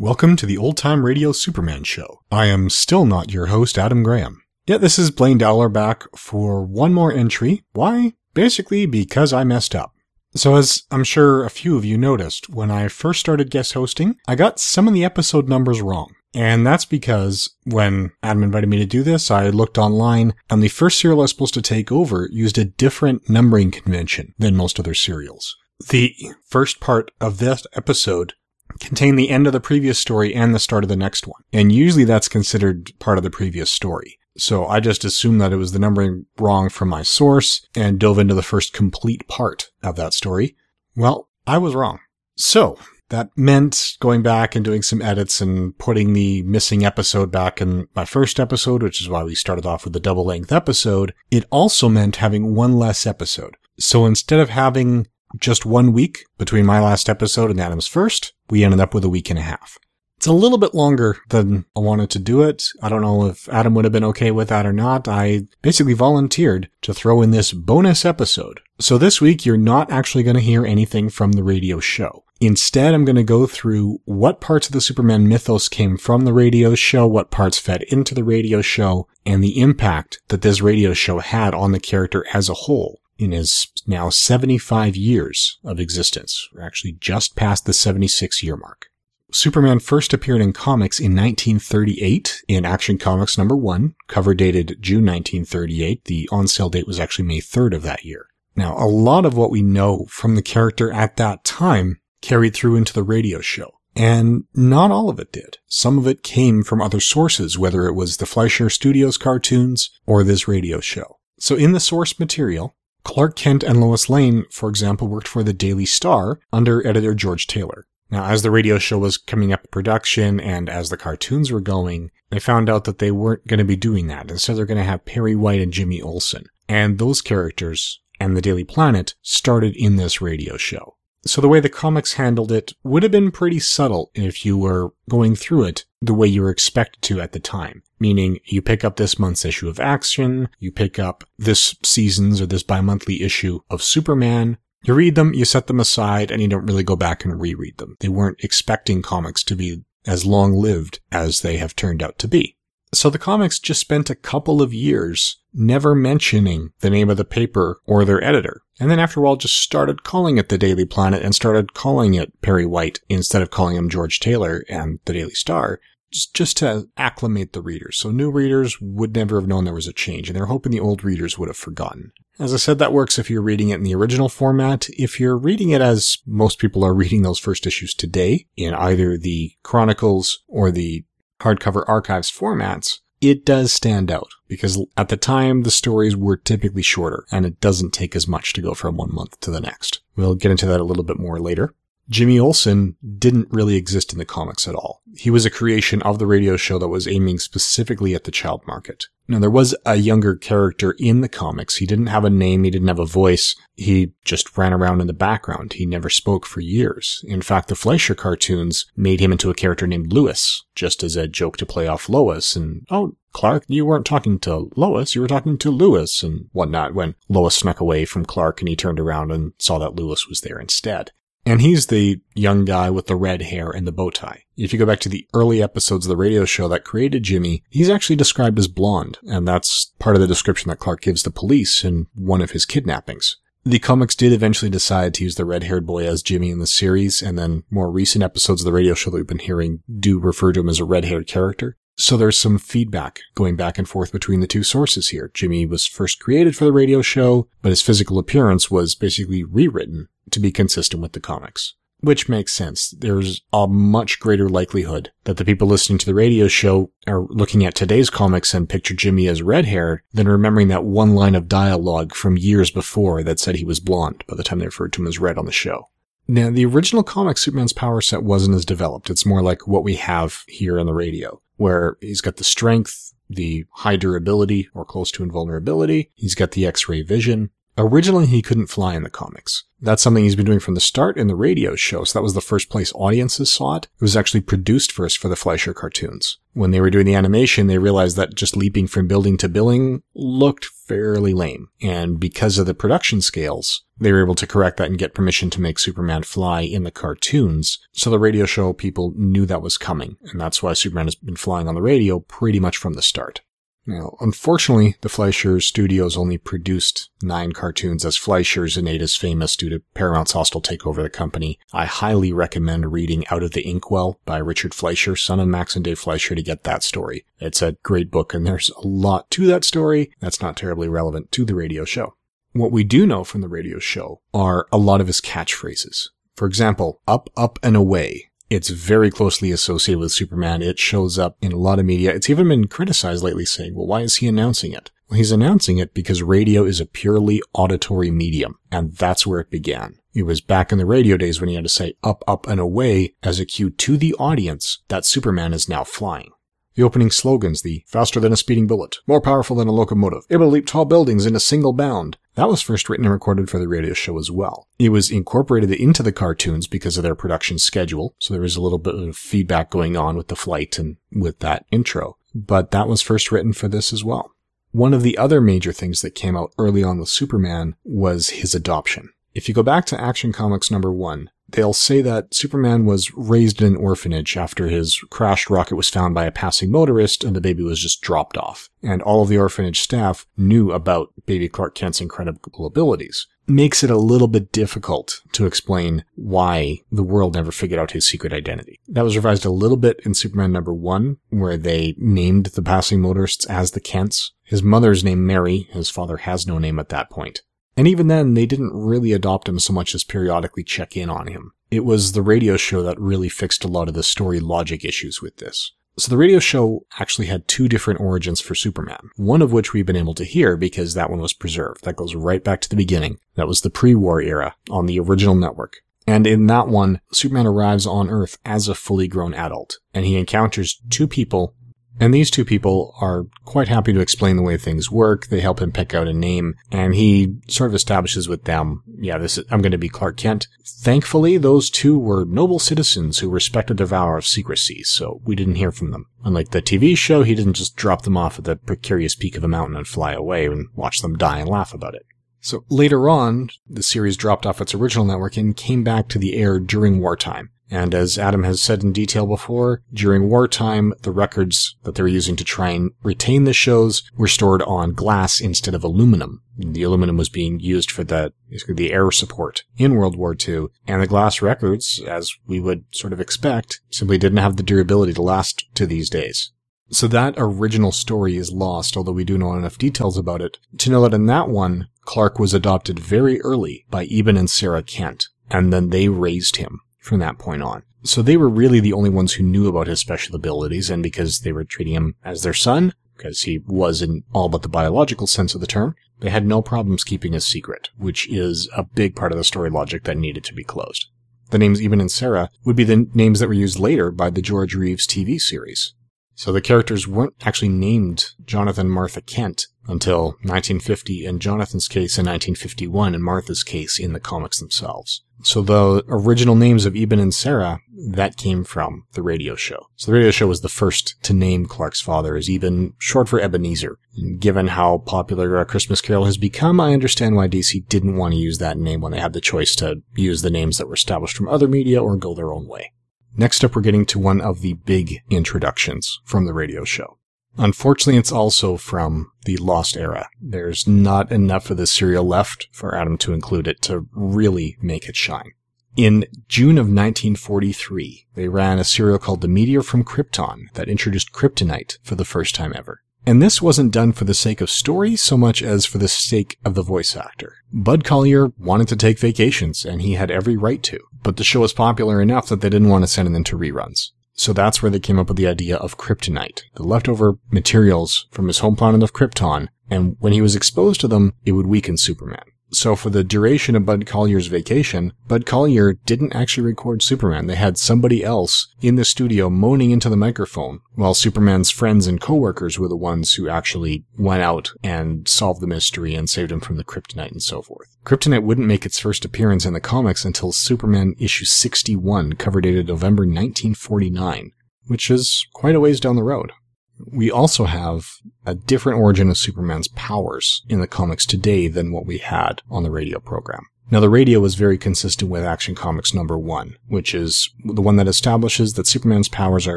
Welcome to the Old Time Radio Superman Show. I am still not your host, Adam Graham. Yet this is Blaine Dowler back for one more entry. Why? Basically because I messed up. So, as I'm sure a few of you noticed, when I first started guest hosting, I got some of the episode numbers wrong. And that's because when Adam invited me to do this, I looked online and the first serial I was supposed to take over used a different numbering convention than most other serials. The first part of this episode contained the end of the previous story and the start of the next one. And usually that's considered part of the previous story. So I just assumed that it was the numbering wrong from my source and dove into the first complete part of that story. Well, I was wrong. So that meant going back and doing some edits and putting the missing episode back in my first episode, which is why we started off with the double length episode. It also meant having one less episode. So instead of having just one week between my last episode and Adam's first, we ended up with a week and a half. It's a little bit longer than I wanted to do it. I don't know if Adam would have been okay with that or not. I basically volunteered to throw in this bonus episode. So this week, you're not actually going to hear anything from the radio show. Instead, I'm going to go through what parts of the Superman mythos came from the radio show, what parts fed into the radio show, and the impact that this radio show had on the character as a whole in his now 75 years of existence. We're actually just past the 76 year mark. Superman first appeared in comics in 1938 in Action Comics number 1, cover dated June 1938. The on sale date was actually May 3rd of that year. Now, a lot of what we know from the character at that time carried through into the radio show. And not all of it did. Some of it came from other sources, whether it was the Fleischer Studios cartoons or this radio show. So in the source material, Clark Kent and Lois Lane, for example, worked for the Daily Star under editor George Taylor. Now, as the radio show was coming up in production and as the cartoons were going, they found out that they weren't going to be doing that. Instead, they're going to have Perry White and Jimmy Olsen. And those characters and the Daily Planet started in this radio show. So the way the comics handled it would have been pretty subtle if you were going through it the way you were expected to at the time. Meaning you pick up this month's issue of Action, you pick up this season's or this bi-monthly issue of Superman, you read them, you set them aside, and you don't really go back and reread them. They weren't expecting comics to be as long lived as they have turned out to be. So the comics just spent a couple of years never mentioning the name of the paper or their editor. And then after a while just started calling it the Daily Planet and started calling it Perry White instead of calling him George Taylor and the Daily Star just to acclimate the readers. So new readers would never have known there was a change, and they're hoping the old readers would have forgotten. As I said, that works if you're reading it in the original format. If you're reading it as most people are reading those first issues today, in either the Chronicles or the hardcover archives formats, it does stand out because at the time the stories were typically shorter and it doesn't take as much to go from one month to the next. We'll get into that a little bit more later. Jimmy Olsen didn't really exist in the comics at all. He was a creation of the radio show that was aiming specifically at the child market. Now, there was a younger character in the comics. He didn't have a name, he didn't have a voice. He just ran around in the background. He never spoke for years. In fact, the Fleischer cartoons made him into a character named Lewis, just as a joke to play off Lois. And, oh, Clark, you weren't talking to Lois, you were talking to Lewis and whatnot when Lois snuck away from Clark and he turned around and saw that Lewis was there instead. And he's the young guy with the red hair and the bow tie. If you go back to the early episodes of the radio show that created Jimmy, he's actually described as blonde, and that's part of the description that Clark gives the police in one of his kidnappings. The comics did eventually decide to use the red-haired boy as Jimmy in the series, and then more recent episodes of the radio show that we've been hearing do refer to him as a red-haired character. So there's some feedback going back and forth between the two sources here. Jimmy was first created for the radio show, but his physical appearance was basically rewritten to be consistent with the comics. Which makes sense. There's a much greater likelihood that the people listening to the radio show are looking at today's comics and picture Jimmy as red haired than remembering that one line of dialogue from years before that said he was blonde by the time they referred to him as red on the show. Now, the original comic Superman's power set wasn't as developed. It's more like what we have here on the radio, where he's got the strength, the high durability or close to invulnerability. He's got the X-ray vision. Originally, he couldn't fly in the comics. That's something he's been doing from the start in the radio show, so that was the first place audiences saw it. It was actually produced first for the Fleischer cartoons. When they were doing the animation, they realized that just leaping from building to building looked fairly lame. And because of the production scales, they were able to correct that and get permission to make Superman fly in the cartoons. So the radio show people knew that was coming, and that's why Superman has been flying on the radio pretty much from the start. Now, unfortunately, the Fleischer Studios only produced nine cartoons as Fleischer's and is famous due to Paramount's hostile takeover of the company. I highly recommend reading Out of the Inkwell by Richard Fleischer, son of Max and Dave Fleischer, to get that story. It's a great book and there's a lot to that story that's not terribly relevant to the radio show. What we do know from the radio show are a lot of his catchphrases. For example, up, up, and away it's very closely associated with Superman. It shows up in a lot of media. It's even been criticized lately saying, well, why is he announcing it? Well, he's announcing it because radio is a purely auditory medium, and that's where it began. It was back in the radio days when he had to say up, up, and away as a cue to the audience that Superman is now flying. The opening slogans, the faster than a speeding bullet, more powerful than a locomotive, able to leap tall buildings in a single bound. That was first written and recorded for the radio show as well. It was incorporated into the cartoons because of their production schedule, so there was a little bit of feedback going on with the flight and with that intro. But that was first written for this as well. One of the other major things that came out early on with Superman was his adoption. If you go back to Action Comics number one, They'll say that Superman was raised in an orphanage after his crashed rocket was found by a passing motorist and the baby was just dropped off. And all of the orphanage staff knew about baby Clark Kent's incredible abilities. Makes it a little bit difficult to explain why the world never figured out his secret identity. That was revised a little bit in Superman number one, where they named the passing motorists as the Kents. His mother's name Mary, his father has no name at that point. And even then, they didn't really adopt him so much as periodically check in on him. It was the radio show that really fixed a lot of the story logic issues with this. So the radio show actually had two different origins for Superman, one of which we've been able to hear because that one was preserved. That goes right back to the beginning. That was the pre-war era on the original network. And in that one, Superman arrives on Earth as a fully grown adult, and he encounters two people and these two people are quite happy to explain the way things work. They help him pick out a name and he sort of establishes with them, yeah, this is, I'm going to be Clark Kent. Thankfully, those two were noble citizens who respected their vow of secrecy, so we didn't hear from them. Unlike the TV show, he didn't just drop them off at the precarious peak of a mountain and fly away and watch them die and laugh about it. So later on, the series dropped off its original network and came back to the air during wartime. And as Adam has said in detail before, during wartime, the records that they were using to try and retain the shows were stored on glass instead of aluminum. The aluminum was being used for the, the air support in World War II, and the glass records, as we would sort of expect, simply didn't have the durability to last to these days. So that original story is lost, although we do know enough details about it to know that in that one, Clark was adopted very early by Eben and Sarah Kent, and then they raised him from that point on. So they were really the only ones who knew about his special abilities, and because they were treating him as their son, because he was in all but the biological sense of the term, they had no problems keeping his secret, which is a big part of the story logic that needed to be closed. The names Eben and Sarah would be the names that were used later by the George Reeves TV series. So the characters weren't actually named Jonathan Martha Kent until 1950 in Jonathan's case and 1951 in Martha's case in the comics themselves. So the original names of Eben and Sarah, that came from the radio show. So the radio show was the first to name Clark's father as Eben, short for Ebenezer. And given how popular A Christmas Carol has become, I understand why DC didn't want to use that name when they had the choice to use the names that were established from other media or go their own way. Next up, we're getting to one of the big introductions from the radio show. Unfortunately, it's also from the Lost Era. There's not enough of the serial left for Adam to include it to really make it shine. In June of 1943, they ran a serial called The Meteor from Krypton that introduced kryptonite for the first time ever. And this wasn't done for the sake of story so much as for the sake of the voice actor. Bud Collyer wanted to take vacations, and he had every right to, but the show was popular enough that they didn't want to send it into reruns. So that's where they came up with the idea of kryptonite, the leftover materials from his home planet of Krypton, and when he was exposed to them, it would weaken Superman. So for the duration of Bud Collyer's vacation, Bud Collyer didn't actually record Superman. They had somebody else in the studio moaning into the microphone, while Superman's friends and coworkers were the ones who actually went out and solved the mystery and saved him from the kryptonite and so forth. Kryptonite wouldn't make its first appearance in the comics until Superman issue 61, cover dated November 1949, which is quite a ways down the road. We also have a different origin of Superman's powers in the comics today than what we had on the radio program. Now, the radio was very consistent with Action Comics number one, which is the one that establishes that Superman's powers are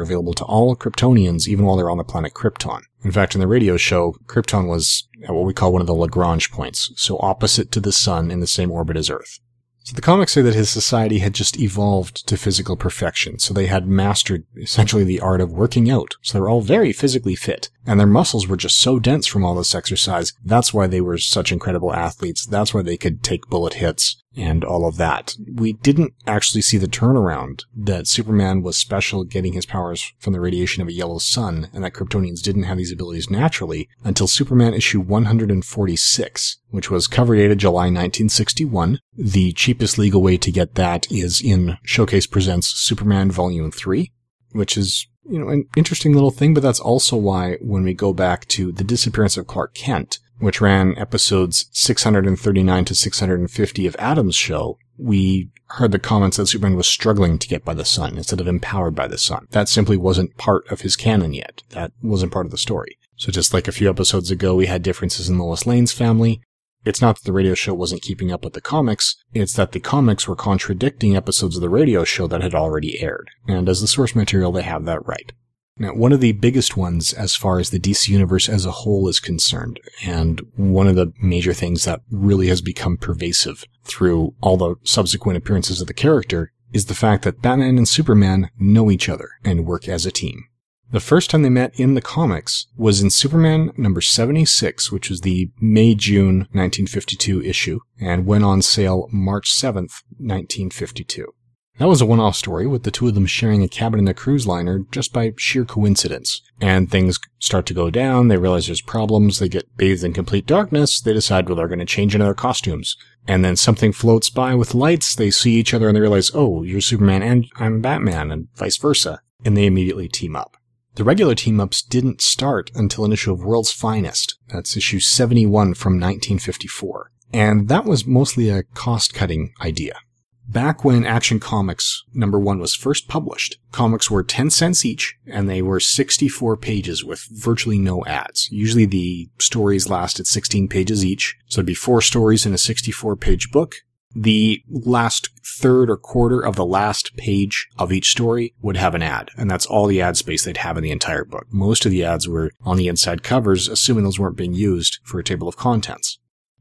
available to all Kryptonians even while they're on the planet Krypton. In fact, in the radio show, Krypton was at what we call one of the Lagrange points, so opposite to the sun in the same orbit as Earth. So the comics say that his society had just evolved to physical perfection. So they had mastered essentially the art of working out. So they were all very physically fit. And their muscles were just so dense from all this exercise. That's why they were such incredible athletes. That's why they could take bullet hits and all of that. We didn't actually see the turnaround that Superman was special getting his powers from the radiation of a yellow sun and that Kryptonians didn't have these abilities naturally until Superman issue 146, which was cover dated July 1961. The cheapest legal way to get that is in Showcase Presents Superman Volume 3, which is you know, an interesting little thing, but that's also why when we go back to the disappearance of Clark Kent, which ran episodes 639 to 650 of Adam's show, we heard the comments that Superman was struggling to get by the sun instead of empowered by the sun. That simply wasn't part of his canon yet. That wasn't part of the story. So just like a few episodes ago, we had differences in Lois Lane's family. It's not that the radio show wasn't keeping up with the comics, it's that the comics were contradicting episodes of the radio show that had already aired. And as the source material, they have that right. Now, one of the biggest ones as far as the DC universe as a whole is concerned, and one of the major things that really has become pervasive through all the subsequent appearances of the character is the fact that Batman and Superman know each other and work as a team. The first time they met in the comics was in Superman number 76, which was the May-June 1952 issue, and went on sale March 7th, 1952. That was a one-off story with the two of them sharing a cabin in a cruise liner just by sheer coincidence. And things start to go down, they realize there's problems, they get bathed in complete darkness, they decide, well, they're going to change into their costumes. And then something floats by with lights, they see each other and they realize, oh, you're Superman and I'm Batman, and vice versa. And they immediately team up. The regular team ups didn't start until an issue of World's Finest. That's issue 71 from 1954. And that was mostly a cost cutting idea. Back when Action Comics number one was first published, comics were 10 cents each and they were 64 pages with virtually no ads. Usually the stories lasted 16 pages each. So it'd be four stories in a 64 page book. The last third or quarter of the last page of each story would have an ad, and that's all the ad space they'd have in the entire book. Most of the ads were on the inside covers, assuming those weren't being used for a table of contents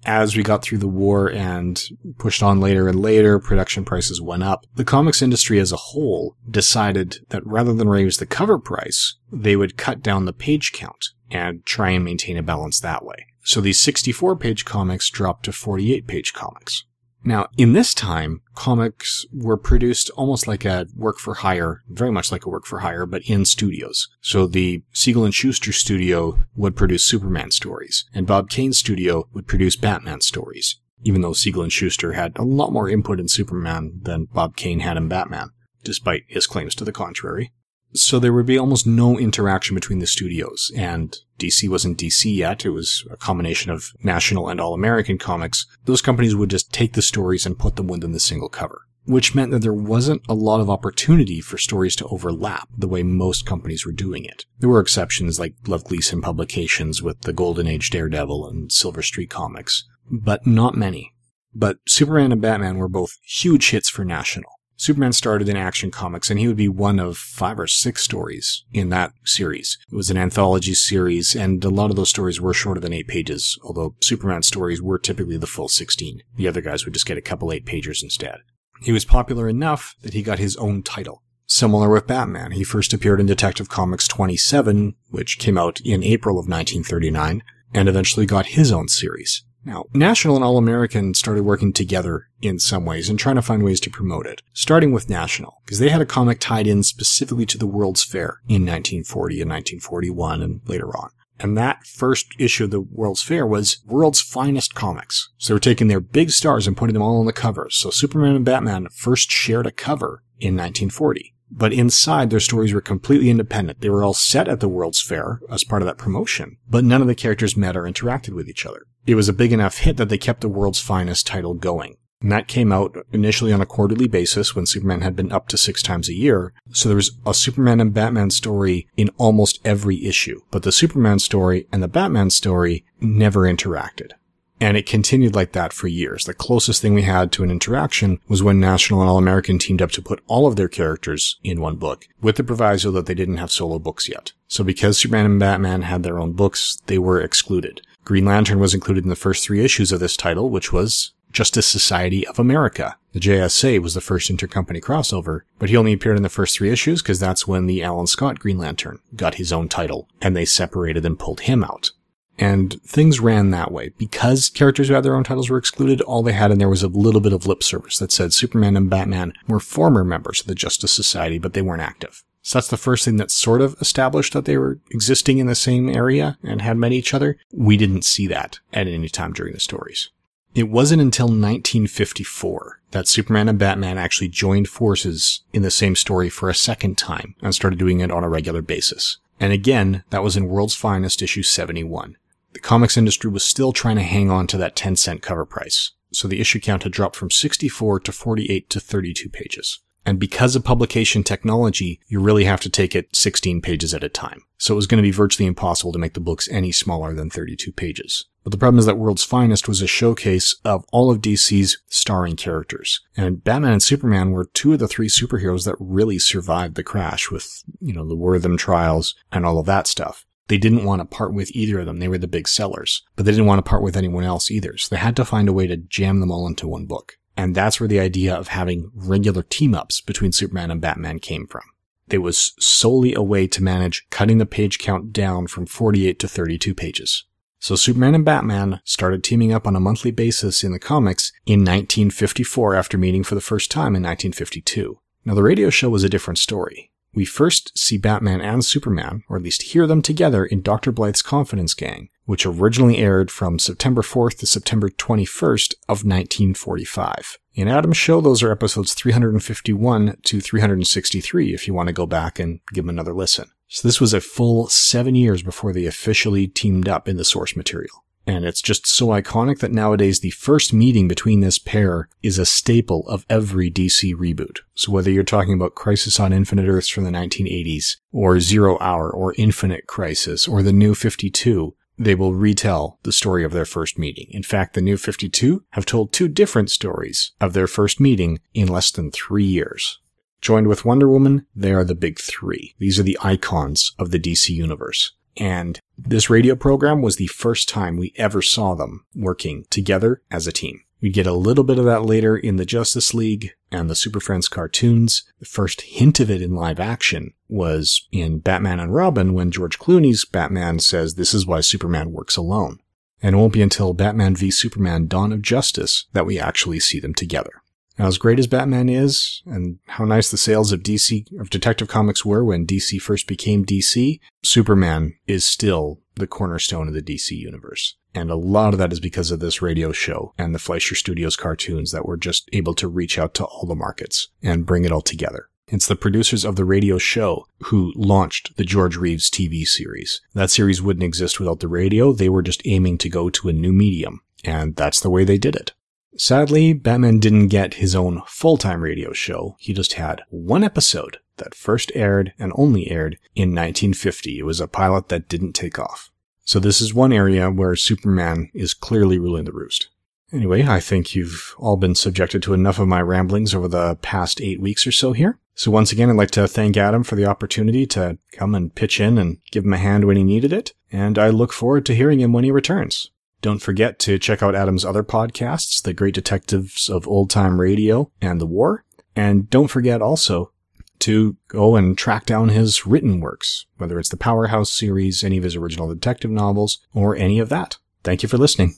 as we got through the war and pushed on later and later, production prices went up. The comics industry as a whole decided that rather than raise the cover price, they would cut down the page count and try and maintain a balance that way. So these 64 page comics dropped to 48 page comics. Now, in this time, comics were produced almost like a work for hire, very much like a work for hire, but in studios. So the Siegel and Shuster studio would produce Superman stories, and Bob Kane's studio would produce Batman stories, even though Siegel and Shuster had a lot more input in Superman than Bob Kane had in Batman, despite his claims to the contrary. So there would be almost no interaction between the studios, and DC wasn't DC yet. It was a combination of national and all American comics. Those companies would just take the stories and put them within the single cover, which meant that there wasn't a lot of opportunity for stories to overlap the way most companies were doing it. There were exceptions like Lev Gleason publications with the Golden Age Daredevil and Silver Streak comics, but not many. But Superman and Batman were both huge hits for National. Superman started in Action Comics, and he would be one of five or six stories in that series. It was an anthology series, and a lot of those stories were shorter than eight pages, although Superman stories were typically the full 16. The other guys would just get a couple eight pagers instead. He was popular enough that he got his own title. Similar with Batman, he first appeared in Detective Comics 27, which came out in April of 1939, and eventually got his own series. Now, National and All American started working together in some ways and trying to find ways to promote it, starting with National, because they had a comic tied in specifically to the World's Fair in 1940 and 1941 and later on. And that first issue of the World's Fair was World's Finest Comics. So they were taking their big stars and putting them all on the covers. So Superman and Batman first shared a cover in 1940. But inside, their stories were completely independent. They were all set at the World's Fair as part of that promotion, but none of the characters met or interacted with each other. It was a big enough hit that they kept the World's Finest title going. And that came out initially on a quarterly basis when Superman had been up to six times a year. So there was a Superman and Batman story in almost every issue. But the Superman story and the Batman story never interacted. And it continued like that for years. The closest thing we had to an interaction was when National and All American teamed up to put all of their characters in one book, with the proviso that they didn't have solo books yet. So because Superman and Batman had their own books, they were excluded. Green Lantern was included in the first three issues of this title, which was Justice Society of America. The JSA was the first intercompany crossover, but he only appeared in the first three issues because that's when the Alan Scott Green Lantern got his own title, and they separated and pulled him out. And things ran that way. Because characters who had their own titles were excluded, all they had in there was a little bit of lip service that said Superman and Batman were former members of the Justice Society, but they weren't active. So that's the first thing that sort of established that they were existing in the same area and had met each other. We didn't see that at any time during the stories. It wasn't until 1954 that Superman and Batman actually joined forces in the same story for a second time and started doing it on a regular basis. And again, that was in World's Finest issue 71 the comics industry was still trying to hang on to that 10 cent cover price. So the issue count had dropped from 64 to 48 to 32 pages. And because of publication technology, you really have to take it 16 pages at a time. So it was going to be virtually impossible to make the books any smaller than 32 pages. But the problem is that World's Finest was a showcase of all of DC's starring characters. And Batman and Superman were two of the three superheroes that really survived the crash with, you know, the Wertham trials and all of that stuff. They didn't want to part with either of them. They were the big sellers, but they didn't want to part with anyone else either. So they had to find a way to jam them all into one book. And that's where the idea of having regular team ups between Superman and Batman came from. It was solely a way to manage cutting the page count down from 48 to 32 pages. So Superman and Batman started teaming up on a monthly basis in the comics in 1954 after meeting for the first time in 1952. Now the radio show was a different story we first see Batman and Superman, or at least hear them together in Dr. Blythe's Confidence Gang, which originally aired from September 4th to September 21st of 1945. In Adam's show, those are episodes 351 to 363 if you want to go back and give them another listen. So this was a full seven years before they officially teamed up in the source material. And it's just so iconic that nowadays the first meeting between this pair is a staple of every DC reboot. So whether you're talking about Crisis on Infinite Earths from the 1980s, or Zero Hour, or Infinite Crisis, or the New 52, they will retell the story of their first meeting. In fact, the New 52 have told two different stories of their first meeting in less than three years. Joined with Wonder Woman, they are the big three. These are the icons of the DC universe. And this radio program was the first time we ever saw them working together as a team. We get a little bit of that later in the Justice League and the Super Friends cartoons. The first hint of it in live action was in Batman and Robin when George Clooney's Batman says this is why Superman works alone. And it won't be until Batman v Superman Dawn of Justice that we actually see them together. Now, as great as Batman is, and how nice the sales of DC, of Detective Comics were when DC first became DC, Superman is still the cornerstone of the DC universe. And a lot of that is because of this radio show and the Fleischer Studios cartoons that were just able to reach out to all the markets and bring it all together. It's the producers of the radio show who launched the George Reeves TV series. That series wouldn't exist without the radio. They were just aiming to go to a new medium. And that's the way they did it. Sadly, Batman didn't get his own full-time radio show. He just had one episode that first aired and only aired in 1950. It was a pilot that didn't take off. So this is one area where Superman is clearly ruling the roost. Anyway, I think you've all been subjected to enough of my ramblings over the past eight weeks or so here. So once again, I'd like to thank Adam for the opportunity to come and pitch in and give him a hand when he needed it. And I look forward to hearing him when he returns. Don't forget to check out Adam's other podcasts, The Great Detectives of Old Time Radio and The War. And don't forget also to go and track down his written works, whether it's the Powerhouse series, any of his original detective novels, or any of that. Thank you for listening.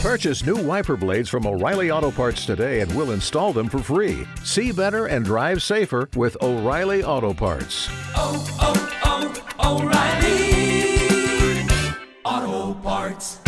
Purchase new wiper blades from O'Reilly Auto Parts today and we'll install them for free. See better and drive safer with O'Reilly Auto Parts. Oh, oh, oh, O'Reilly! O'Reilly Auto Parts.